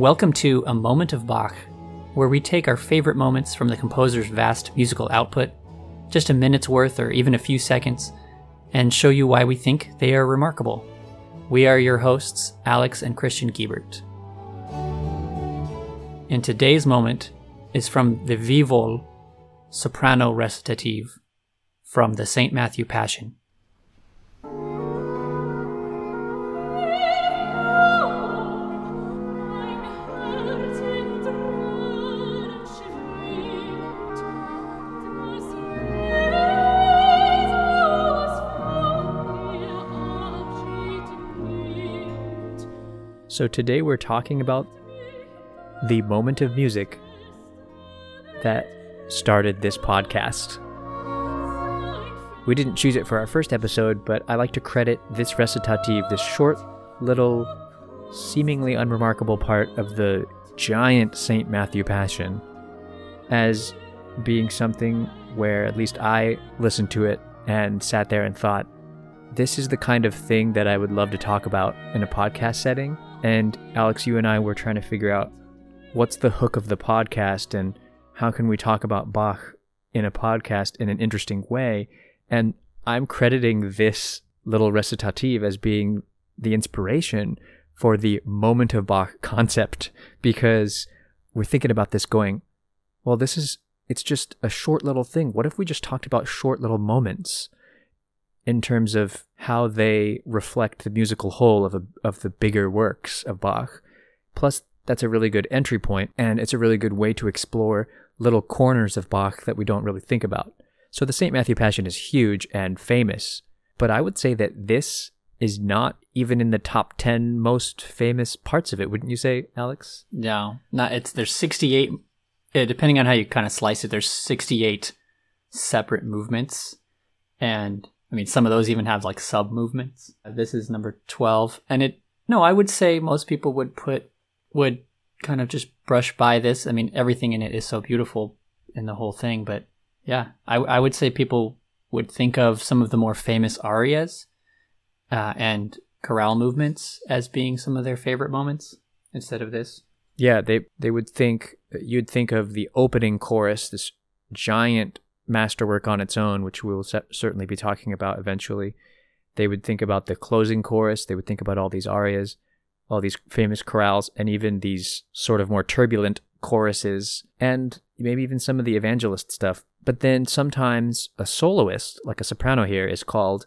Welcome to A Moment of Bach, where we take our favorite moments from the composer's vast musical output, just a minute's worth or even a few seconds, and show you why we think they are remarkable. We are your hosts, Alex and Christian Giebert. And today's moment is from the Wiewohl soprano recitative from the St. Matthew Passion. So today we're talking about the moment of music that started this podcast. We didn't choose it for our first episode, but I like to credit this recitative, this short little, seemingly unremarkable part of the giant St. Matthew Passion, as being something where at least I listened to it and sat there and thought, this is the kind of thing that I would love to talk about in a podcast setting and Alex, you and I were trying to figure out what's the hook of the podcast and how can we talk about Bach in a podcast in an interesting way. And I'm crediting this little recitative as being the inspiration for the moment of Bach concept because we're thinking about this going, well, this is, it's just a short little thing. What if we just talked about short little moments? In terms of how they reflect the musical whole of, a, of the bigger works of Bach. Plus, that's a really good entry point, and it's a really good way to explore little corners of Bach that we don't really think about. So, the St. Matthew Passion is huge and famous, but I would say that this is not even in the top 10 most famous parts of it, wouldn't you say, Alex? No, not it's there's 68 eh, depending on how you kind of slice it, there's 68 separate movements and I mean, some of those even have like sub movements. This is number 12. And it, no, I would say most people would put, would kind of just brush by this. I mean, everything in it is so beautiful in the whole thing. But yeah, I, I would say people would think of some of the more famous arias uh, and chorale movements as being some of their favorite moments instead of this. Yeah, they, they would think, you'd think of the opening chorus, this giant masterwork on its own, which we will certainly be talking about eventually. They would think about the closing chorus, they would think about all these arias, all these famous chorales, and even these sort of more turbulent choruses, and maybe even some of the evangelist stuff. But then sometimes a soloist, like a soprano here, is called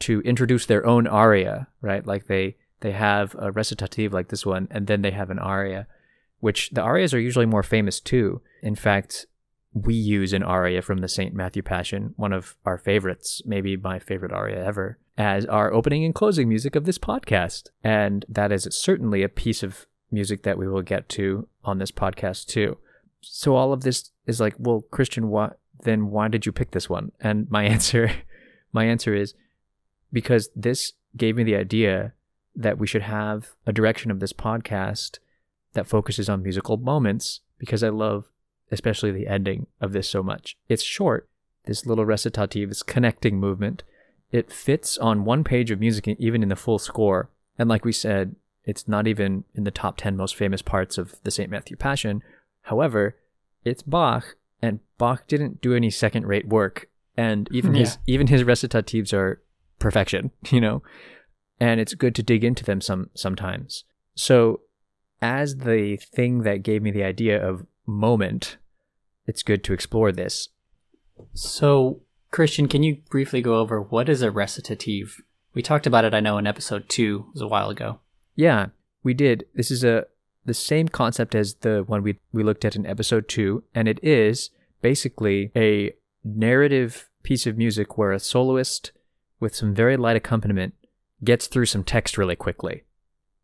to introduce their own aria, right? Like they they have a recitative like this one, and then they have an aria, which the arias are usually more famous too. In fact, we use an aria from the St. Matthew Passion, one of our favorites, maybe my favorite aria ever, as our opening and closing music of this podcast. And that is certainly a piece of music that we will get to on this podcast too. So all of this is like, well, Christian, what then why did you pick this one? And my answer my answer is because this gave me the idea that we should have a direction of this podcast that focuses on musical moments because I love especially the ending of this so much. It's short, this little recitative, this connecting movement. It fits on one page of music, even in the full score. And like we said, it's not even in the top 10 most famous parts of the St. Matthew Passion. However, it's Bach, and Bach didn't do any second rate work. And even yeah. his even his recitatives are perfection, you know? And it's good to dig into them some sometimes. So as the thing that gave me the idea of moment, it's good to explore this. So, Christian, can you briefly go over what is a recitative? We talked about it, I know, in episode two, it was a while ago. Yeah, we did. This is a the same concept as the one we we looked at in episode two, and it is basically a narrative piece of music where a soloist with some very light accompaniment gets through some text really quickly.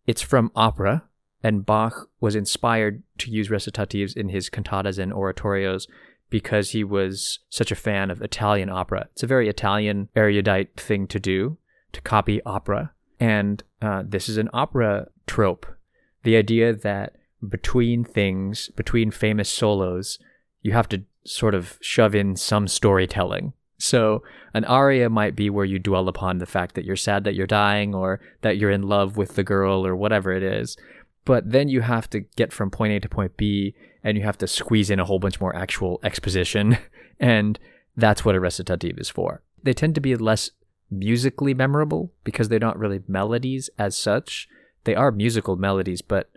It's from opera, and Bach was inspired to use recitatives in his cantatas and oratorios because he was such a fan of Italian opera. It's a very Italian erudite thing to do, to copy opera. And uh, this is an opera trope the idea that between things, between famous solos, you have to sort of shove in some storytelling. So, an aria might be where you dwell upon the fact that you're sad that you're dying or that you're in love with the girl or whatever it is. But then you have to get from point A to point B and you have to squeeze in a whole bunch more actual exposition. And that's what a recitative is for. They tend to be less musically memorable because they're not really melodies as such. They are musical melodies, but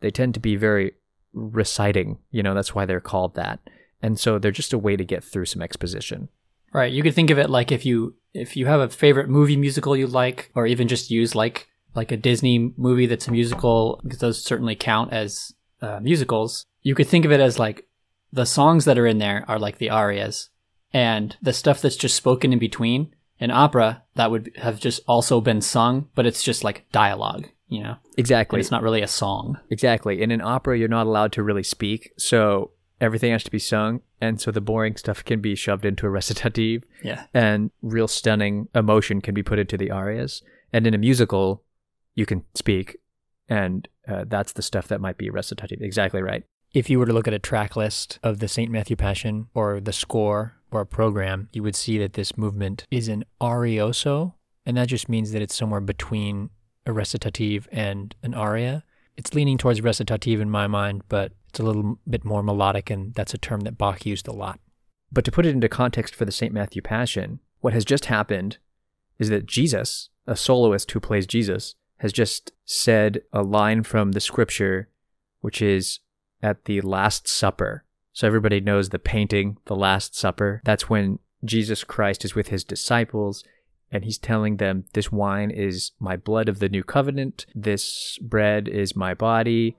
they tend to be very reciting. You know, that's why they're called that. And so they're just a way to get through some exposition. Right. You could think of it like if you if you have a favorite movie musical you like, or even just use like like a Disney movie that's a musical, because those certainly count as uh, musicals. You could think of it as like the songs that are in there are like the arias, and the stuff that's just spoken in between. In opera, that would have just also been sung, but it's just like dialogue, you know. Exactly. And it's not really a song. Exactly. In an opera, you're not allowed to really speak, so everything has to be sung, and so the boring stuff can be shoved into a recitative, Yeah. and real stunning emotion can be put into the arias. And in a musical, you can speak, and uh, that's the stuff that might be recitative. Exactly right. If you were to look at a track list of the St. Matthew Passion or the score or a program, you would see that this movement is an arioso, and that just means that it's somewhere between a recitative and an aria. It's leaning towards recitative in my mind, but it's a little bit more melodic, and that's a term that Bach used a lot. But to put it into context for the St. Matthew Passion, what has just happened is that Jesus, a soloist who plays Jesus, has just said a line from the scripture, which is at the Last Supper. So everybody knows the painting, the Last Supper. That's when Jesus Christ is with his disciples and he's telling them, This wine is my blood of the new covenant, this bread is my body.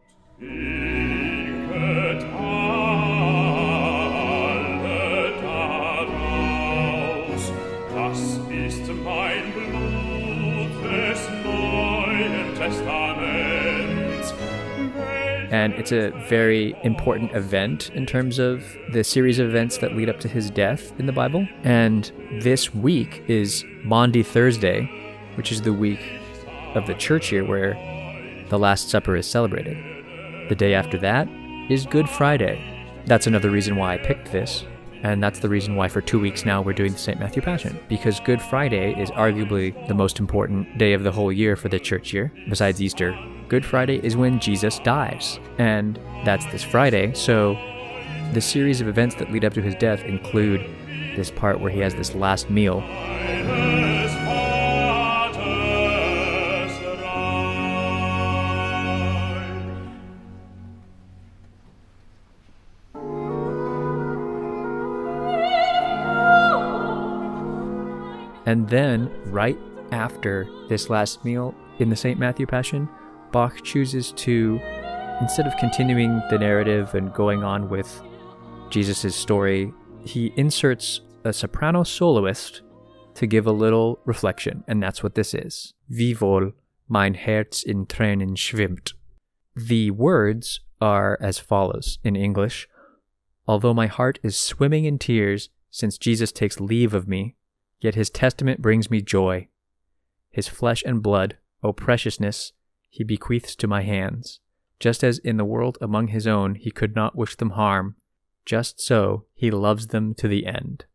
It's a very important event in terms of the series of events that lead up to his death in the Bible. And this week is Maundy Thursday, which is the week of the church year where the Last Supper is celebrated. The day after that is Good Friday. That's another reason why I picked this. And that's the reason why for two weeks now we're doing the St. Matthew Passion. Because Good Friday is arguably the most important day of the whole year for the church year, besides Easter. Good Friday is when Jesus dies. And that's this Friday. So the series of events that lead up to his death include this part where he has this last meal. And then, right after this last meal in the St. Matthew Passion, Bach chooses to, instead of continuing the narrative and going on with Jesus' story, he inserts a soprano soloist to give a little reflection, and that's what this is. Wohl mein Herz in Tränen schwimmt. The words are as follows in English Although my heart is swimming in tears since Jesus takes leave of me, yet his testament brings me joy. His flesh and blood, O preciousness, he bequeaths to my hands. Just as in the world among his own he could not wish them harm, just so he loves them to the end.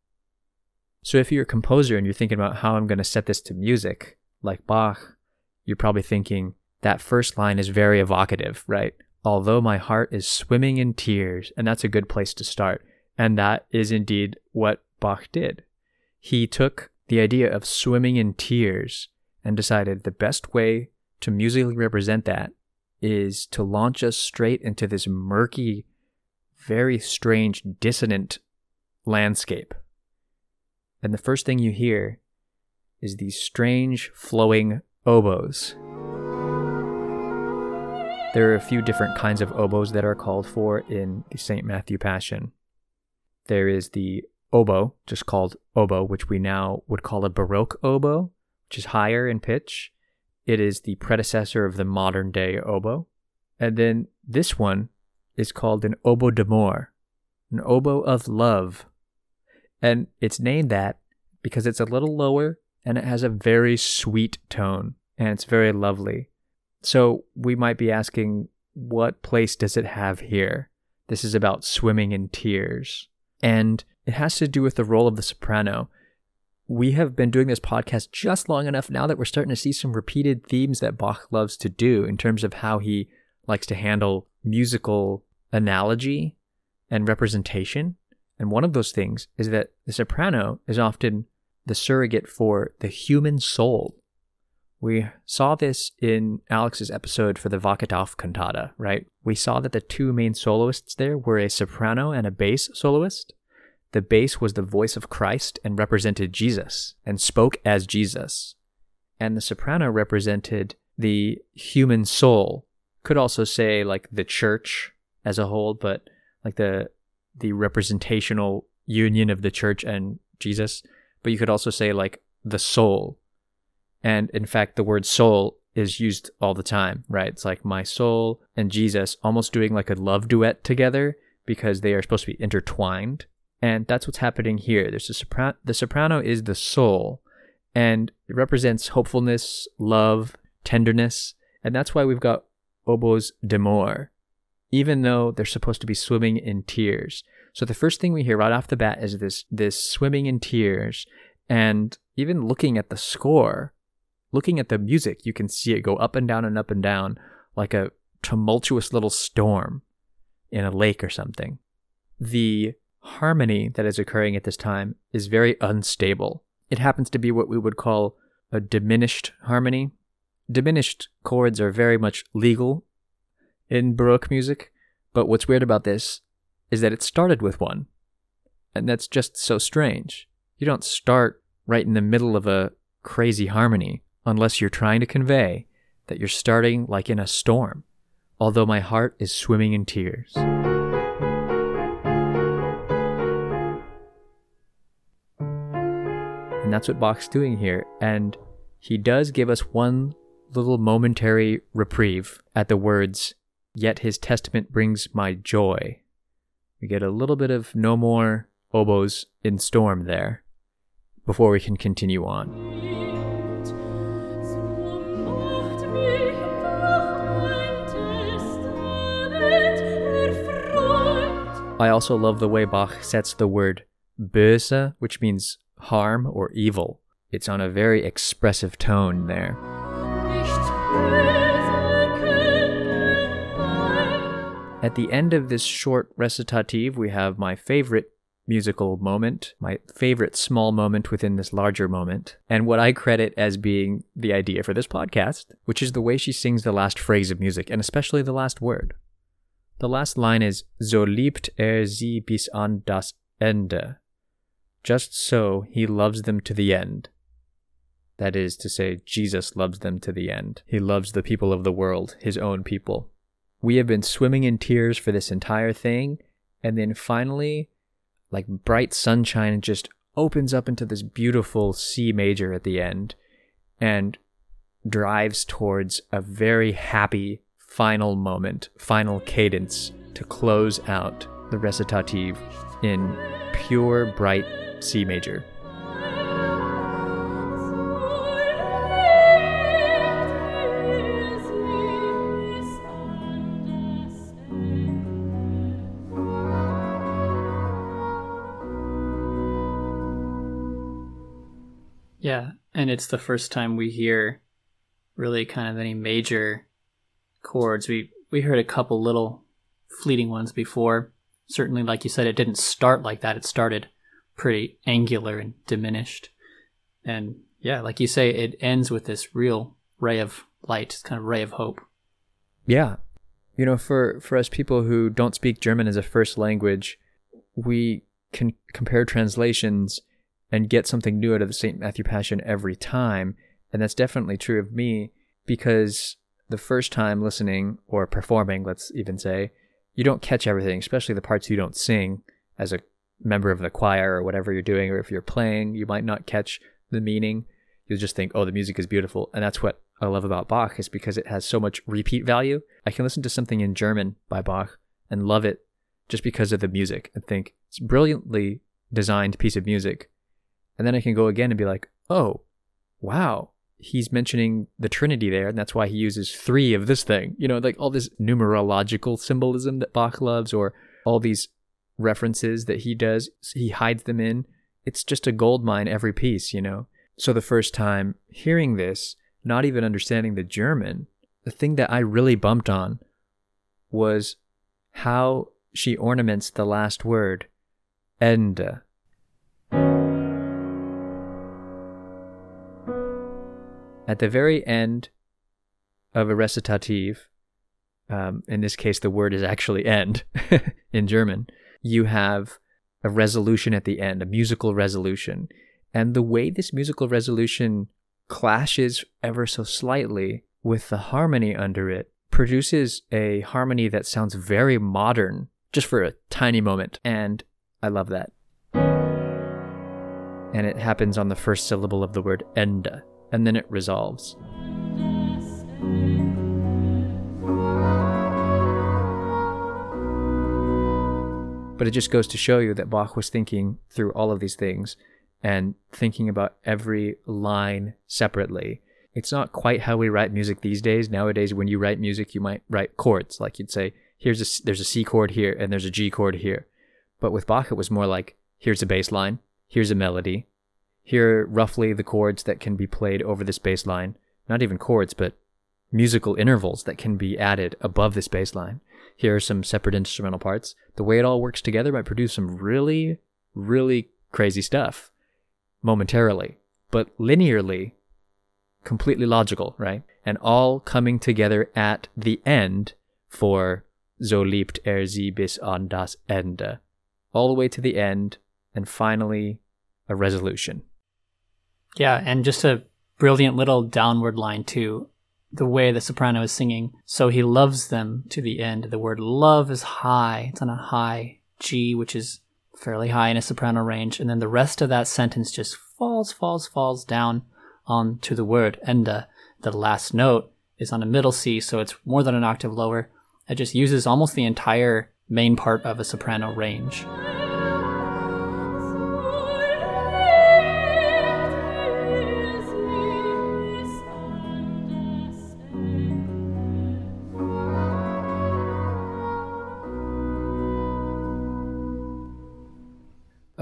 So if you're a composer and you're thinking about how I'm going to set this to music, like Bach, you're probably thinking that first line is very evocative, right? Although my heart is swimming in tears, and that's a good place to start. And that is indeed what Bach did. He took the idea of swimming in tears and decided the best way to musically represent that is to launch us straight into this murky, very strange, dissonant landscape. And the first thing you hear is these strange flowing oboes. There are a few different kinds of oboes that are called for in the St. Matthew Passion. There is the oboe, just called oboe, which we now would call a Baroque oboe, which is higher in pitch. It is the predecessor of the modern day oboe. And then this one is called an oboe d'amore, an oboe of love. And it's named that because it's a little lower and it has a very sweet tone and it's very lovely. So we might be asking, what place does it have here? This is about swimming in tears. And it has to do with the role of the soprano. We have been doing this podcast just long enough now that we're starting to see some repeated themes that Bach loves to do in terms of how he likes to handle musical analogy and representation. And one of those things is that the soprano is often the surrogate for the human soul. We saw this in Alex's episode for the auf cantata, right? We saw that the two main soloists there were a soprano and a bass soloist. The bass was the voice of Christ and represented Jesus and spoke as Jesus. And the soprano represented the human soul. Could also say like the church as a whole, but like the the representational union of the church and Jesus. But you could also say like the soul. And in fact, the word soul is used all the time, right? It's like my soul and Jesus almost doing like a love duet together because they are supposed to be intertwined. And that's what's happening here. There's a soprano, the soprano is the soul and it represents hopefulness, love, tenderness. And that's why we've got oboes d'amore, even though they're supposed to be swimming in tears. So the first thing we hear right off the bat is this, this swimming in tears. And even looking at the score, looking at the music, you can see it go up and down and up and down like a tumultuous little storm in a lake or something. The harmony that is occurring at this time is very unstable. It happens to be what we would call a diminished harmony. Diminished chords are very much legal in Baroque music, but what's weird about this is that it started with one. And that's just so strange. You don't start right in the middle of a crazy harmony unless you're trying to convey that you're starting like in a storm, although my heart is swimming in tears. That's what Bach's doing here. And he does give us one little momentary reprieve at the words, Yet his testament brings my joy. We get a little bit of no more oboes in storm there before we can continue on. I also love the way Bach sets the word böse, which means harm or evil. It's on a very expressive tone there. At the end of this short recitative, we have my favorite musical moment, my favorite small moment within this larger moment, and what I credit as being the idea for this podcast, which is the way she sings the last phrase of music, and especially the last word. The last line is So liebt er sie bis an das Ende. Just so he loves them to the end. That is to say, Jesus loves them to the end. He loves the people of the world, his own people. We have been swimming in tears for this entire thing, and then finally, like bright sunshine, just opens up into this beautiful C major at the end and drives towards a very happy final moment, final cadence to close out the recitative in pure bright C major. Yeah, and it's the first time we hear really kind of any major chords. We we heard a couple little fleeting ones before. Certainly, like you said, it didn't start like that. It started pretty angular and diminished. And yeah, like you say, it ends with this real ray of light, kind of ray of hope. Yeah. You know, for, for us people who don't speak German as a first language, we can compare translations and get something new out of the St. Matthew Passion every time. And that's definitely true of me because the first time listening or performing, let's even say, you don't catch everything, especially the parts you don't sing as a member of the choir or whatever you're doing, or if you're playing, you might not catch the meaning. You'll just think, oh, the music is beautiful. And that's what I love about Bach is because it has so much repeat value. I can listen to something in German by Bach and love it just because of the music and think it's brilliantly designed piece of music. And then I can go again and be like, oh, wow, he's mentioning the Trinity there, and that's why he uses three of this thing. You know, like all this numerological symbolism that Bach loves, or all these references that he does, he hides them in. It's just a gold mine every piece, you know? So the first time hearing this, not even understanding the German, the thing that I really bumped on was how she ornaments the last word, Ende. At the very end of a recitative, um, in this case, the word is actually end in German, you have a resolution at the end, a musical resolution. And the way this musical resolution clashes ever so slightly with the harmony under it produces a harmony that sounds very modern just for a tiny moment. And I love that. And it happens on the first syllable of the word Ende, and then it resolves. But it just goes to show you that Bach was thinking through all of these things and thinking about every line separately. It's not quite how we write music these days. Nowadays, when you write music, you might write chords. Like you'd say, here's a, there's a C chord here and there's a G chord here. But with Bach, it was more like, here's a bass line, here's a melody, here roughly the chords that can be played over this bass line. Not even chords, but musical intervals that can be added above this bass line here are some separate instrumental parts. The way it all works together might produce some really, really crazy stuff momentarily, but linearly, completely logical, right? And all coming together at the end for So liebt er sie bis an das Ende. All the way to the end, and finally, a resolution. Yeah, and just a brilliant little downward line, too the way the soprano is singing. So he loves them to the end. The word love is high. It's on a high G, which is fairly high in a soprano range. And then the rest of that sentence just falls, falls, falls down onto the word Ende. The last note is on a middle C, so it's more than an octave lower. It just uses almost the entire main part of a soprano range.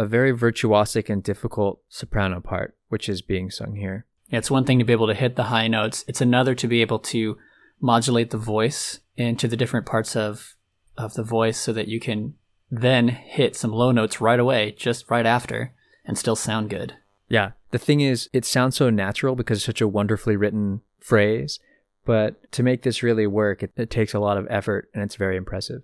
A very virtuosic and difficult soprano part, which is being sung here. Yeah, it's one thing to be able to hit the high notes. It's another to be able to modulate the voice into the different parts of of the voice so that you can then hit some low notes right away, just right after, and still sound good. Yeah. The thing is, it sounds so natural because it's such a wonderfully written phrase, but to make this really work, it, it takes a lot of effort and it's very impressive.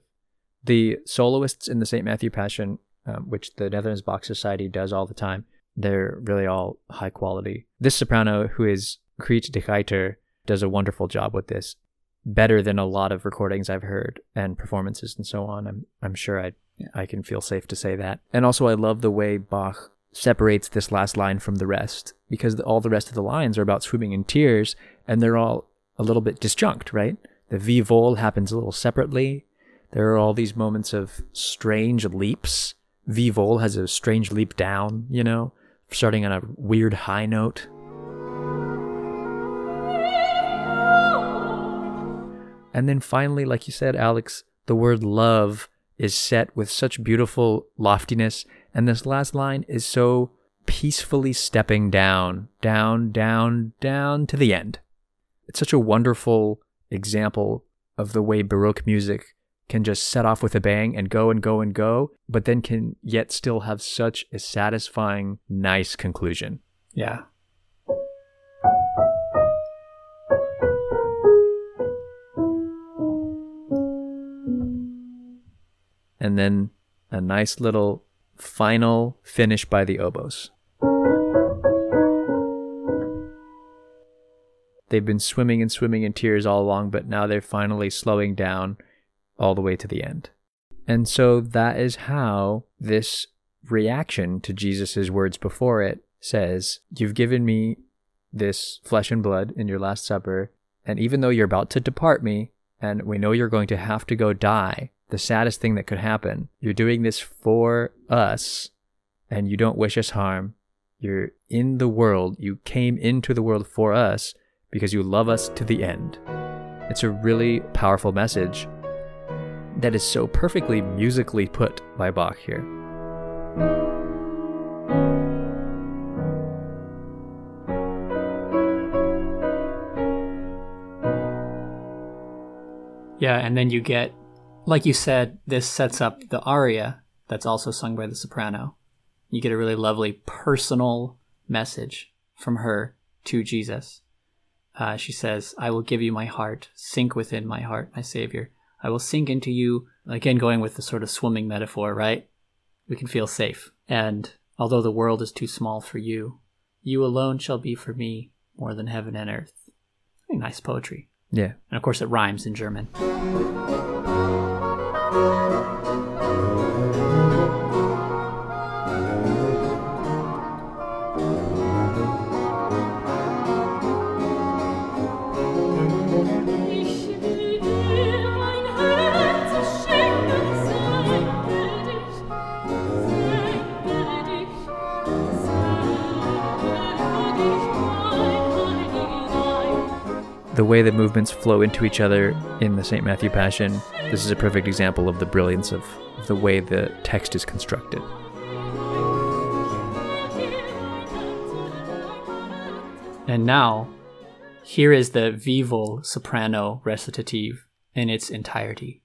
The soloists in the St. Matthew Passion um, which the Netherlands Bach Society does all the time. They're really all high quality. This soprano, who is Griet De Geyter, does a wonderful job with this, better than a lot of recordings I've heard and performances and so on. I'm I'm sure I I can feel safe to say that. And also, I love the way Bach separates this last line from the rest because the, all the rest of the lines are about swimming in tears and they're all a little bit disjunct, right? The wohl happens a little separately. There are all these moments of strange leaps Wiewohl has a strange leap down, you know, starting on a weird high note. And then finally, like you said, Alex, the word love is set with such beautiful loftiness. And this last line is so peacefully stepping down, down, down, down to the end. It's such a wonderful example of the way Baroque music can just set off with a bang and go and go and go, but then can yet still have such a satisfying, nice conclusion. Yeah. And then a nice little final finish by the oboes. They've been swimming and swimming in tears all along, but now they're finally slowing down all the way to the end. And so that is how this reaction to Jesus' words before it says, You've given me this flesh and blood in your Last Supper, and even though you're about to depart me, and we know you're going to have to go die, the saddest thing that could happen, you're doing this for us, and you don't wish us harm. You're in the world, you came into the world for us because you love us to the end. It's a really powerful message that is so perfectly musically put by Bach here. Yeah, and then you get like you said, this sets up the aria that's also sung by the soprano. You get a really lovely personal message from her to Jesus. Uh, she says, I will give you my heart, sink within my heart, my Savior. I will sink into you. Again, going with the sort of swimming metaphor, right? We can feel safe. And although the world is too small for you, you alone shall be for me more than heaven and earth. Very nice poetry. Yeah. And of course, it rhymes in German. The way that movements flow into each other in the St. Matthew Passion, this is a perfect example of the brilliance of, the way the text is constructed. And now, here is the Wiewohl soprano recitative in its entirety.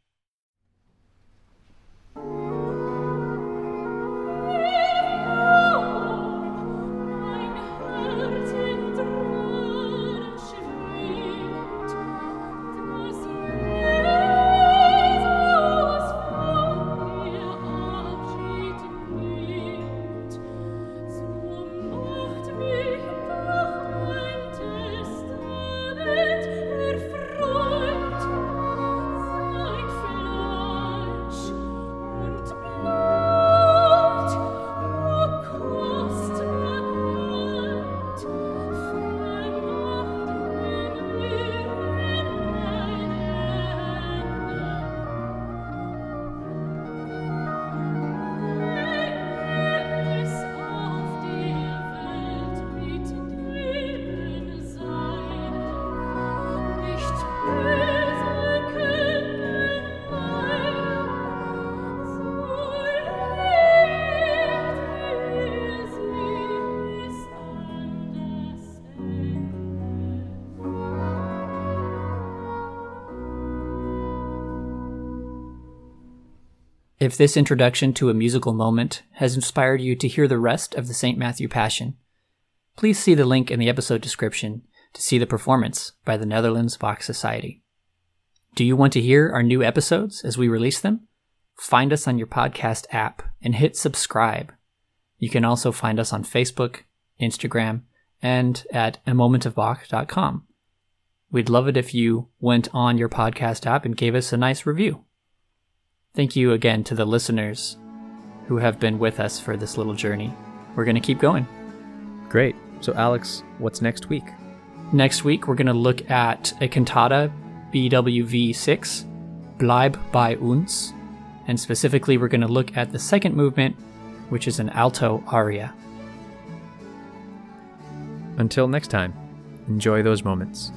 If this introduction to a musical moment has inspired you to hear the rest of the St. Matthew Passion, please see the link in the episode description to see the performance by the Netherlands Bach Society. Do you want to hear our new episodes as we release them? Find us on your podcast app and hit subscribe. You can also find us on Facebook, Instagram, and at a momentofbach.com. We'd love it if you went on your podcast app and gave us a nice review. Thank you again to the listeners who have been with us for this little journey. We're going to keep going. Great. So, Alex, what's next week? Next week, we're going to look at a cantata, BWV 6, Bleib bei uns. And specifically, we're going to look at the second movement, which is an alto aria. Until next time, enjoy those moments.